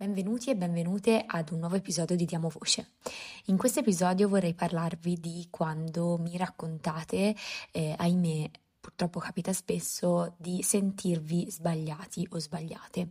Benvenuti e benvenute ad un nuovo episodio di Diamo Voce. In questo episodio vorrei parlarvi di quando mi raccontate, eh, ahimè, purtroppo capita spesso di sentirvi sbagliati o sbagliate.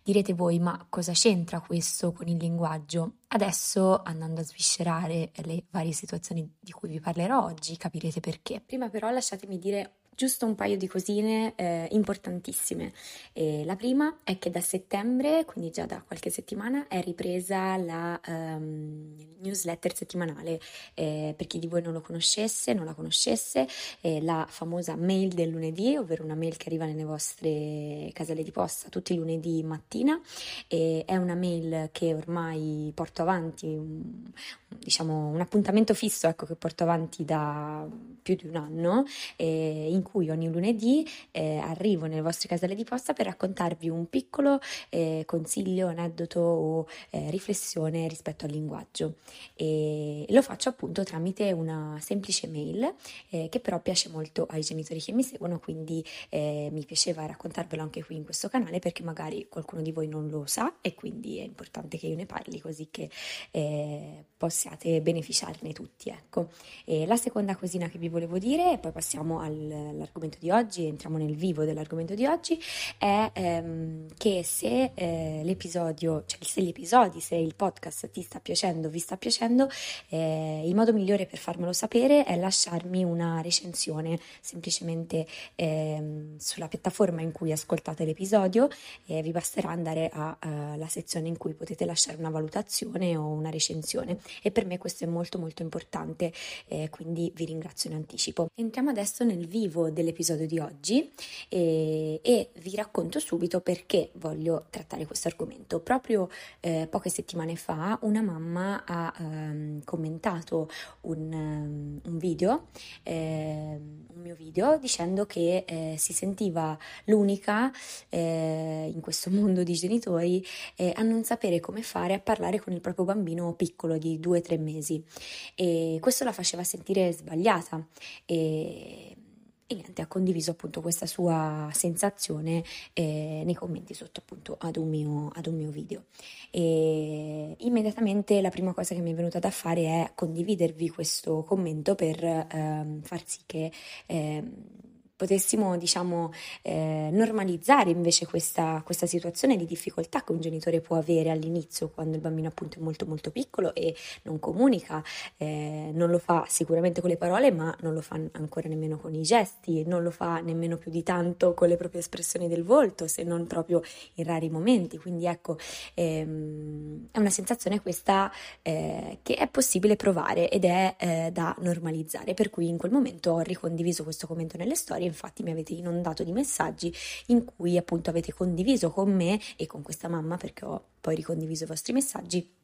Direte voi, ma cosa c'entra questo con il linguaggio? Adesso, andando a sviscerare le varie situazioni di cui vi parlerò oggi, capirete perché. Prima però lasciatemi dire giusto un paio di cosine eh, importantissime. E la prima è che da settembre, quindi già da qualche settimana, è ripresa la um, newsletter settimanale. Eh, per chi di voi non lo conoscesse, non la conoscesse, eh, la famosa mail del lunedì, ovvero una mail che arriva nelle vostre caselle di posta tutti i lunedì mattina. è una mail che ormai porto avanti, un, diciamo un appuntamento fisso ecco, che porto avanti da più di un anno, in cui ogni lunedì eh, arrivo nelle vostre caselle di posta per raccontarvi un piccolo eh, consiglio, aneddoto o eh, riflessione rispetto al linguaggio. E lo faccio appunto tramite una semplice mail eh, che però piace molto ai genitori che mi seguono, quindi eh, mi piaceva raccontarvelo anche qui in questo canale perché magari qualcuno di voi non lo sa e quindi è importante che io ne parli così che eh, possiate beneficiarne tutti. Ecco. E la seconda cosina che vi volevo dire, e poi passiamo al l'argomento di oggi, entriamo nel vivo dell'argomento di oggi, è ehm, che se eh, l'episodio, cioè se gli episodi, se il podcast ti sta piacendo, vi sta piacendo, eh, il modo migliore per farmelo sapere è lasciarmi una recensione semplicemente ehm, sulla piattaforma in cui ascoltate l'episodio e vi basterà andare alla sezione in cui potete lasciare una valutazione o una recensione e per me questo è molto molto importante, eh, quindi vi ringrazio in anticipo. Entriamo adesso nel vivo dell'episodio di oggi e, e, vi racconto subito perché voglio trattare questo argomento. Proprio eh, poche settimane fa una mamma ha ehm, commentato un, um, un video, eh, un mio video, dicendo che eh, si sentiva l'unica eh, in questo mondo di genitori eh, a non sapere come fare a parlare con il proprio bambino piccolo di 2-3 mesi e questo la faceva sentire sbagliata. E e niente, ha condiviso appunto questa sua sensazione eh, nei commenti sotto appunto ad un, mio, ad un mio video. E immediatamente la prima cosa che mi è venuta da fare è condividervi questo commento per eh, far sì che eh, potessimo diciamo eh, normalizzare invece questa, questa, situazione di difficoltà che un genitore può avere all'inizio quando il bambino appunto è molto molto piccolo e non comunica, eh, non lo fa sicuramente con le parole ma non lo fa ancora nemmeno con i gesti, non lo fa nemmeno più di tanto con le proprie espressioni del volto se non proprio in rari momenti, quindi ecco ehm, è una sensazione questa eh, che è possibile provare ed è eh, da normalizzare. Per cui in quel momento ho ricondiviso questo commento nelle storie infatti mi avete inondato di messaggi in cui appunto avete condiviso con me e con questa mamma perché ho poi ricondiviso i vostri messaggi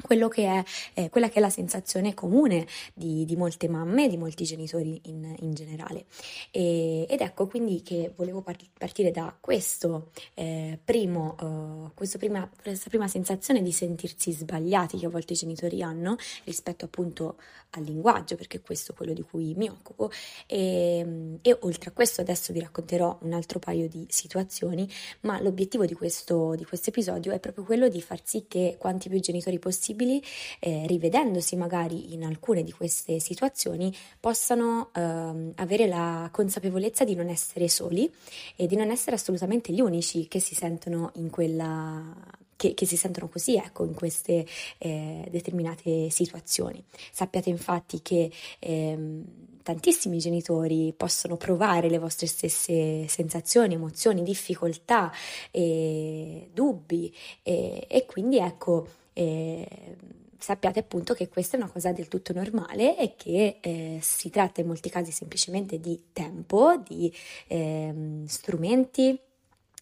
quello che è, eh, quella che è la sensazione comune di, di molte mamme, di molti genitori in, in generale. E, ed ecco quindi che volevo partire da questo, eh, primo, uh, prima, questa prima sensazione di sentirsi sbagliati che a volte i genitori hanno rispetto appunto al linguaggio, perché questo è quello di cui mi occupo. E, e oltre a questo adesso vi racconterò un altro paio di situazioni, ma l'obiettivo di questo, di episodio è proprio quello di far sì che quanti più genitori possibili possibili, eh, rivedendosi magari in alcune di queste situazioni, possano ehm, avere la consapevolezza di non essere soli e di non essere assolutamente gli unici che si sentono in quella che, che, si sentono così, ecco, in queste eh, determinate situazioni. Sappiate infatti che ehm, tantissimi genitori possono provare le vostre stesse sensazioni, emozioni, difficoltà, e dubbi e, e quindi ecco eh, sappiate appunto che questa è una cosa del tutto normale e che eh, si tratta in molti casi semplicemente di tempo, di eh, strumenti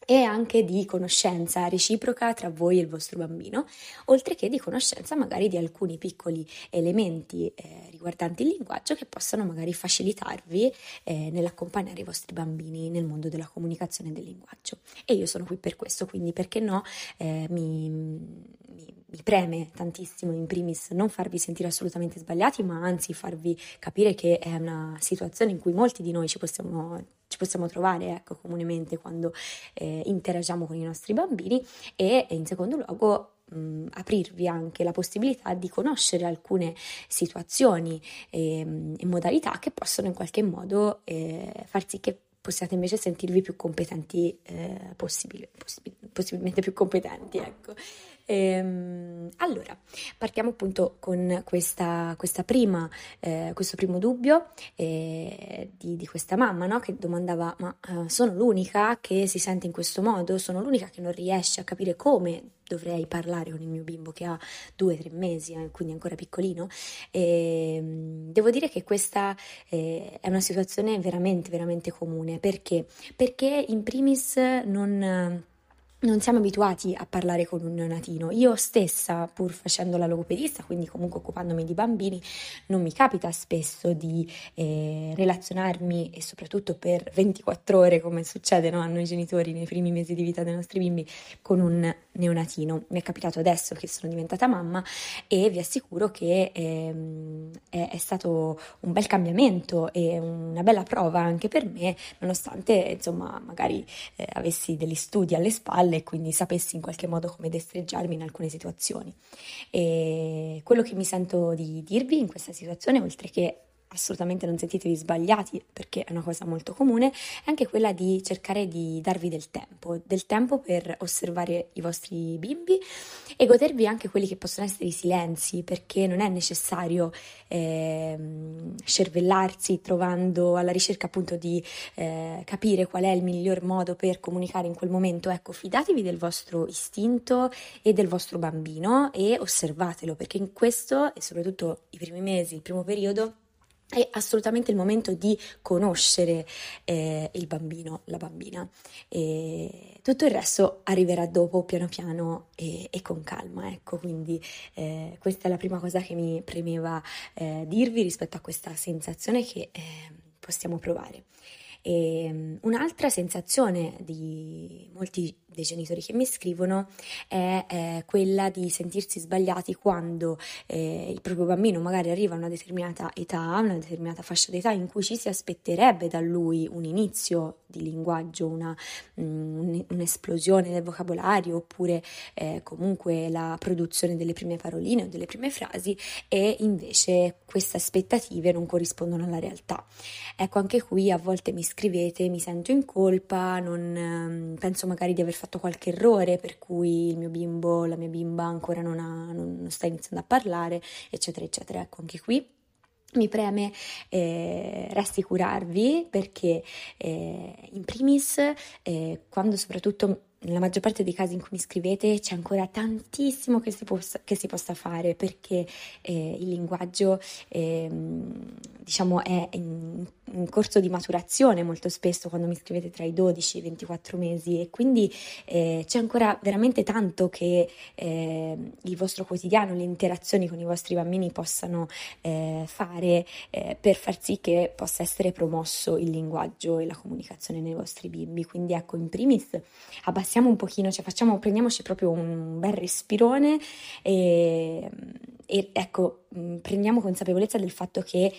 e anche di conoscenza reciproca tra voi e il vostro bambino, oltre che di conoscenza magari di alcuni piccoli elementi eh, riguardanti il linguaggio che possono magari facilitarvi eh, nell'accompagnare i vostri bambini nel mondo della comunicazione del linguaggio. E io sono qui per questo, quindi perché no, eh, mi, mi, mi preme tantissimo in primis non farvi sentire assolutamente sbagliati, ma anzi farvi capire che è una situazione in cui molti di noi ci possiamo ci possiamo trovare ecco, comunemente quando eh, interagiamo con i nostri bambini e in secondo luogo mh, aprirvi anche la possibilità di conoscere alcune situazioni e, e modalità che possono in qualche modo eh, far sì che possiate invece sentirvi più competenti eh, possibile, possib- possibilmente più competenti, ecco. Ehm, allora, partiamo appunto con questa, questa prima, eh, questo primo dubbio eh, di, di, questa mamma no? che domandava: Ma eh, sono l'unica che si sente in questo modo? Sono l'unica che non riesce a capire come dovrei parlare con il mio bimbo che ha due o tre mesi, eh, quindi ancora piccolino. E, ehm, devo dire che questa eh, è una situazione veramente, veramente comune perché? Perché in primis non non siamo abituati a parlare con un neonatino. Io stessa, pur facendo la logopedista, quindi comunque occupandomi di bambini, non mi capita spesso di eh, relazionarmi e soprattutto per 24 ore, come succede no, a noi genitori nei primi mesi di vita dei nostri bimbi, con un neonatino. Mi è capitato adesso che sono diventata mamma e vi assicuro che ehm, è, è, stato un bel cambiamento e una bella prova anche per me, nonostante insomma magari eh, avessi degli studi alle spalle e quindi sapessi in qualche modo come destreggiarmi in alcune situazioni. E quello che mi sento di dirvi in questa situazione, oltre che assolutamente non sentitevi sbagliati perché è una cosa molto comune, è anche quella di cercare di darvi del tempo, del tempo per osservare i vostri bimbi e godervi anche quelli che possono essere i silenzi, perché non è necessario eh, scervellarsi trovando alla ricerca appunto di eh, capire qual è il miglior modo per comunicare in quel momento. Ecco, fidatevi del vostro istinto e del vostro bambino e osservatelo, perché in questo e soprattutto i primi mesi, il primo periodo, è assolutamente il momento di conoscere eh, il bambino, la bambina e tutto il resto arriverà dopo piano piano e, e con calma, ecco, quindi eh, questa è la prima cosa che mi premeva eh, dirvi rispetto a questa sensazione che eh, possiamo provare. E, ehm, un'altra sensazione di molti dei genitori che mi scrivono è eh, quella di sentirsi sbagliati quando eh, il proprio bambino magari arriva a una determinata età, una determinata fascia d'età in cui ci si aspetterebbe da lui un inizio di linguaggio, una, um, un'esplosione del vocabolario oppure eh, comunque la produzione delle prime paroline o delle prime frasi e invece queste aspettative non corrispondono alla realtà. Ecco, anche qui a volte mi scrivete, mi sento in colpa, non, ehm, penso magari di aver fatto qualche errore per cui il mio bimbo, la mia bimba ancora non, ha, non, non sta iniziando a parlare, eccetera, eccetera. Ecco, anche qui mi preme eh, rassicurarvi perché eh, in primis eh, quando soprattutto nella maggior parte dei casi in cui mi scrivete c'è ancora tantissimo che si possa, che si possa fare perché eh, il linguaggio eh, diciamo è in, in, corso di maturazione molto spesso quando mi scrivete tra i 12 e i 24 mesi e quindi eh, c'è ancora veramente tanto che ehm, il vostro quotidiano, le interazioni con i vostri bambini possano eh, fare eh, per far sì che possa essere promosso il linguaggio e la comunicazione nei vostri bimbi. Quindi ecco, in primis abbassiamo un pochino, cioè facciamo, prendiamoci proprio un bel respirone e, e ecco, prendiamo consapevolezza del fatto che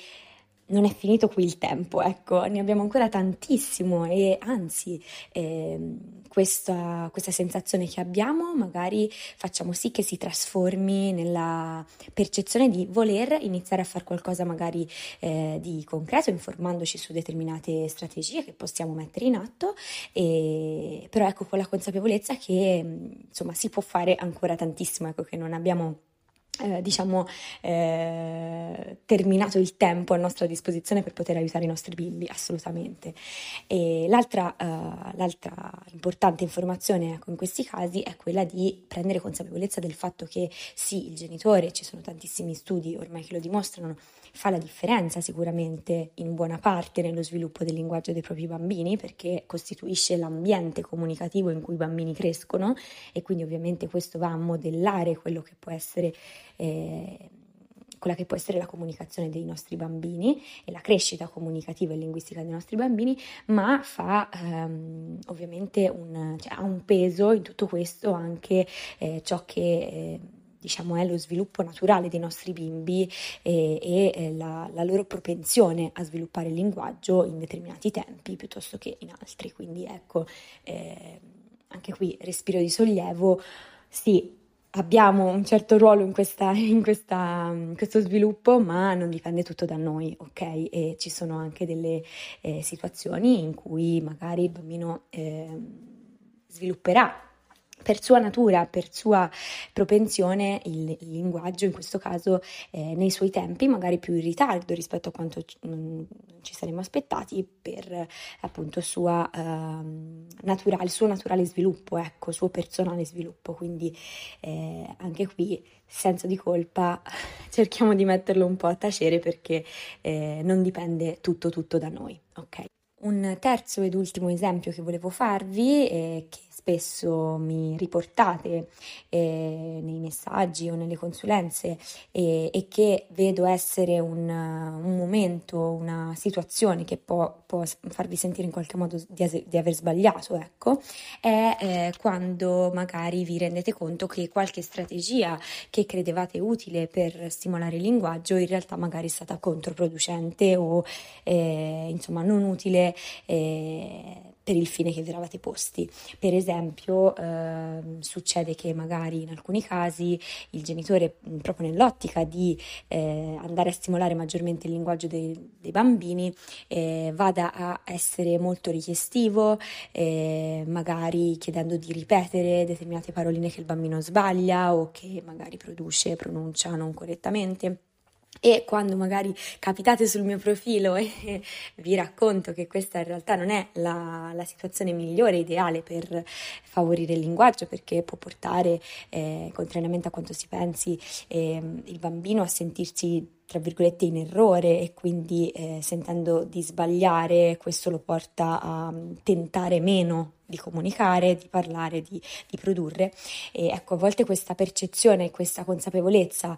non è finito qui il tempo, ecco, ne abbiamo ancora tantissimo e anzi eh, questa, questa, sensazione che abbiamo magari facciamo sì che si trasformi nella percezione di voler iniziare a fare qualcosa magari eh, di concreto, informandoci su determinate strategie che possiamo mettere in atto, e, però ecco con la consapevolezza che insomma si può fare ancora tantissimo, ecco che non abbiamo eh, diciamo, eh, terminato il tempo a nostra disposizione per poter aiutare i nostri bimbi, assolutamente. L'altra, uh, l'altra importante informazione ecco, in questi casi è quella di prendere consapevolezza del fatto che sì, il genitore, ci sono tantissimi studi ormai che lo dimostrano, fa la differenza sicuramente in buona parte nello sviluppo del linguaggio dei propri bambini perché costituisce l'ambiente comunicativo in cui i bambini crescono e quindi ovviamente questo va a modellare quello che può essere eh, quella che può essere la comunicazione dei nostri bambini e la crescita comunicativa e linguistica dei nostri bambini, ma fa ehm, ovviamente un, cioè, ha un peso in tutto questo anche eh, ciò che eh, diciamo, è lo sviluppo naturale dei nostri bimbi e, e eh, la, la, loro propensione a sviluppare il linguaggio in determinati tempi piuttosto che in altri. Quindi ecco, eh, anche qui respiro di sollievo, sì, abbiamo un certo ruolo in, questa, in, questa, in, questo sviluppo, ma non dipende tutto da noi, ok? E ci sono anche delle eh, situazioni in cui magari il bambino eh, svilupperà per sua natura, per sua propensione, il, il linguaggio in questo caso eh, nei suoi tempi, magari più in ritardo rispetto a quanto mm, ci saremmo aspettati per appunto sua, uh, naturale, il suo naturale sviluppo, ecco, suo personale sviluppo. Quindi eh, anche qui senso di colpa cerchiamo di metterlo un po' a tacere perché eh, non dipende tutto tutto da noi, ok? Un terzo ed ultimo esempio che volevo farvi, eh, che spesso mi riportate eh, nei messaggi o nelle consulenze eh, e che vedo essere un, un, momento, una situazione che può, può, farvi sentire in qualche modo di, di aver sbagliato, ecco, è eh, quando magari vi rendete conto che qualche strategia che credevate utile per stimolare il linguaggio in realtà magari è stata controproducente o eh, insomma non utile eh, per il fine che vi eravate posti. Per esempio, eh, succede che magari in alcuni casi il genitore, proprio nell'ottica di eh, andare a stimolare maggiormente il linguaggio dei, dei bambini, eh, vada a essere molto richiestivo, eh, magari chiedendo di ripetere determinate paroline che il bambino sbaglia o che magari produce, pronuncia non correttamente. E quando magari capitate sul mio profilo e vi racconto che questa in realtà non è la, la situazione migliore, ideale per favorire il linguaggio, perché può portare, eh, contrariamente a quanto si pensi, eh, il bambino a sentirsi tra virgolette in errore e quindi eh, sentendo di sbagliare questo lo porta a tentare meno di comunicare, di parlare, di, di produrre e ecco a volte questa percezione, questa consapevolezza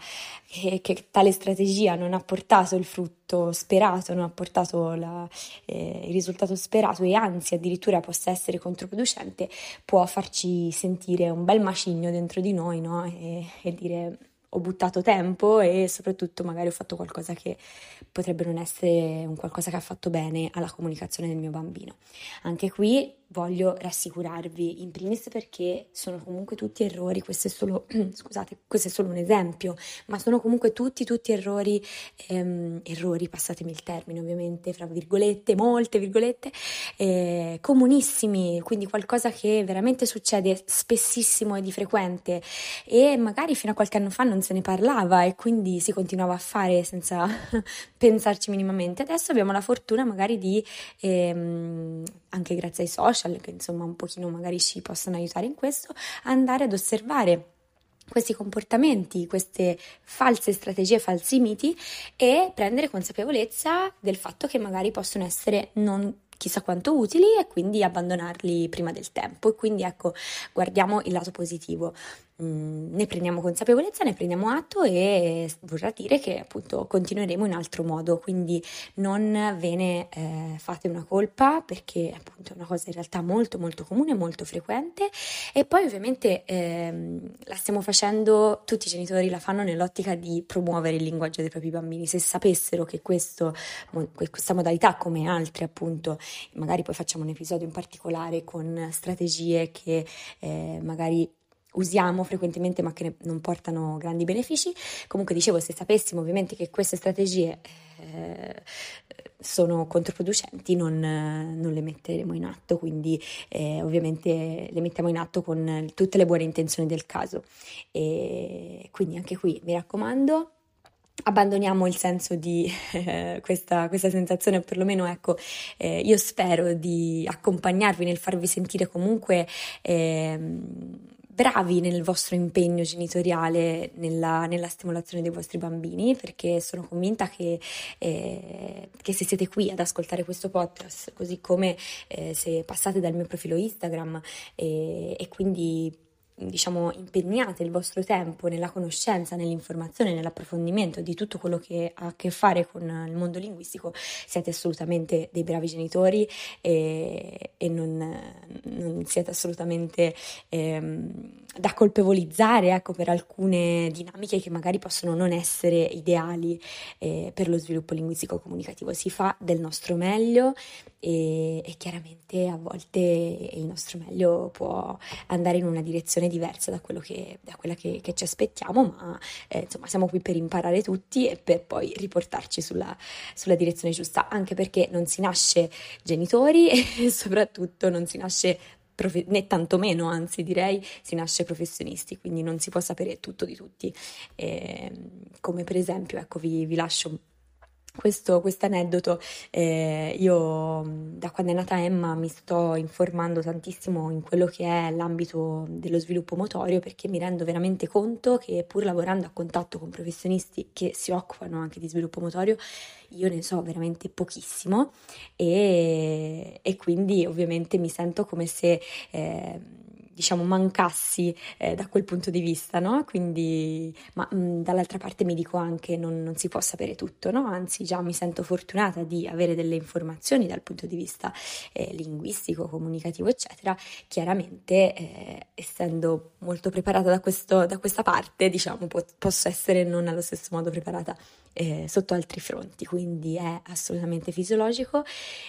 eh, che tale strategia non ha portato il frutto sperato, non ha portato la, eh, il risultato sperato e anzi addirittura possa essere controproducente può farci sentire un bel macigno dentro di noi no? e, e dire ho buttato tempo e soprattutto magari ho fatto qualcosa che potrebbe non essere un qualcosa che ha fatto bene alla comunicazione del mio bambino. Anche qui voglio rassicurarvi, in primis perché sono comunque tutti errori, questo è solo, scusate, questo è solo un esempio, ma sono comunque tutti, tutti errori, ehm, errori, passatemi il termine ovviamente, fra virgolette, molte virgolette, eh, comunissimi, quindi qualcosa che veramente succede spessissimo e di frequente e magari fino a qualche anno fa non se ne parlava e quindi si continuava a fare senza pensarci minimamente. Adesso abbiamo la fortuna magari di, ehm, anche grazie ai social, social che insomma un pochino magari ci possono aiutare in questo, andare ad osservare questi comportamenti, queste false strategie, falsi miti e prendere consapevolezza del fatto che magari possono essere non chissà quanto utili e quindi abbandonarli prima del tempo. E quindi ecco, guardiamo il lato positivo. Mm, ne prendiamo consapevolezza, ne prendiamo atto e vorrà dire che appunto continueremo in altro modo, quindi non ve ne eh, fate una colpa perché appunto è una cosa in realtà molto molto comune, molto frequente. E poi ovviamente ehm, la stiamo facendo, tutti i genitori la fanno nell'ottica di promuovere il linguaggio dei propri bambini, se sapessero che questo, questa modalità come altre appunto, magari poi facciamo un episodio in particolare con strategie che eh, magari usiamo frequentemente ma che non portano grandi benefici. Comunque dicevo, se sapessimo ovviamente che queste strategie eh, sono controproducenti non, non, le metteremo in atto, quindi eh, ovviamente le mettiamo in atto con tutte le buone intenzioni del caso. E quindi anche qui mi raccomando, abbandoniamo il senso di eh, questa, questa, sensazione, perlomeno ecco, eh, io spero di accompagnarvi nel farvi sentire comunque eh, bravi nel vostro impegno genitoriale, nella, nella, stimolazione dei vostri bambini, perché sono convinta che, eh, che, se siete qui ad ascoltare questo podcast, così come eh, se passate dal mio profilo Instagram e, e quindi diciamo, impegnate il vostro tempo nella conoscenza, nell'informazione, nell'approfondimento di tutto quello che ha a che fare con il mondo linguistico, siete assolutamente dei bravi genitori e, e non, non, siete assolutamente ehm, da colpevolizzare ecco, per alcune dinamiche che magari possono non essere ideali eh, per lo sviluppo linguistico comunicativo. Si fa del nostro meglio e, e chiaramente a volte il nostro meglio può andare in una direzione diversa da, che, da quella che, che, ci aspettiamo, ma eh, insomma siamo qui per imparare tutti e per poi riportarci sulla, sulla direzione giusta, anche perché non si nasce genitori e soprattutto non si nasce profe- né tantomeno, anzi direi, si nasce professionisti, quindi non si può sapere tutto di tutti. E, come per esempio, ecco, vi, vi lascio questo aneddoto, eh, io da quando è nata Emma mi sto informando tantissimo in quello che è l'ambito dello sviluppo motorio perché mi rendo veramente conto che pur lavorando a contatto con professionisti che si occupano anche di sviluppo motorio, io ne so veramente pochissimo e, e quindi ovviamente mi sento come se... Eh, diciamo, mancassi eh, da quel punto di vista, no? Quindi, ma mh, mm, dall'altra parte mi dico anche non, non si può sapere tutto, no? Anzi, già mi sento fortunata di avere delle informazioni dal punto di vista eh, linguistico, comunicativo, eccetera. Chiaramente, eh, essendo molto preparata da, questo, da questa parte, diciamo, po- posso essere non allo stesso modo preparata eh, sotto altri fronti, quindi è assolutamente fisiologico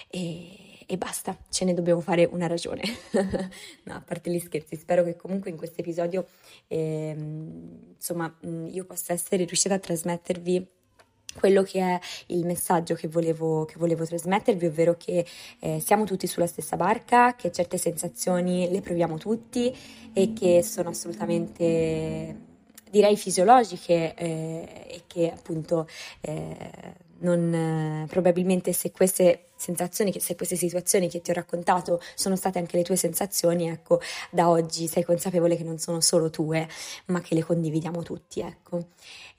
e e basta, ce ne dobbiamo fare una ragione. no, a parte gli scherzi, spero che comunque in questo episodio, eh, insomma, io possa essere riuscita a trasmettervi quello che è il messaggio che volevo, che volevo trasmettervi, ovvero che eh, siamo tutti sulla stessa barca, che certe sensazioni le proviamo tutti e che sono assolutamente, direi, fisiologiche eh, e che appunto eh, non, probabilmente se queste sensazioni, se queste situazioni che ti ho raccontato sono state anche le tue sensazioni, ecco, da oggi sei consapevole che non sono solo tue, ma che le condividiamo tutti, ecco.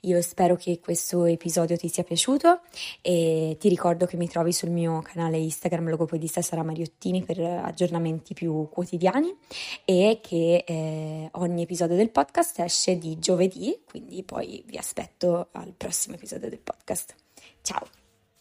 Io spero che questo episodio ti sia piaciuto e ti ricordo che mi trovi sul mio canale Instagram logopedista Sara Mariottini per aggiornamenti più quotidiani e che eh, ogni episodio del podcast esce di giovedì, quindi poi vi aspetto al prossimo episodio del podcast. Tchau!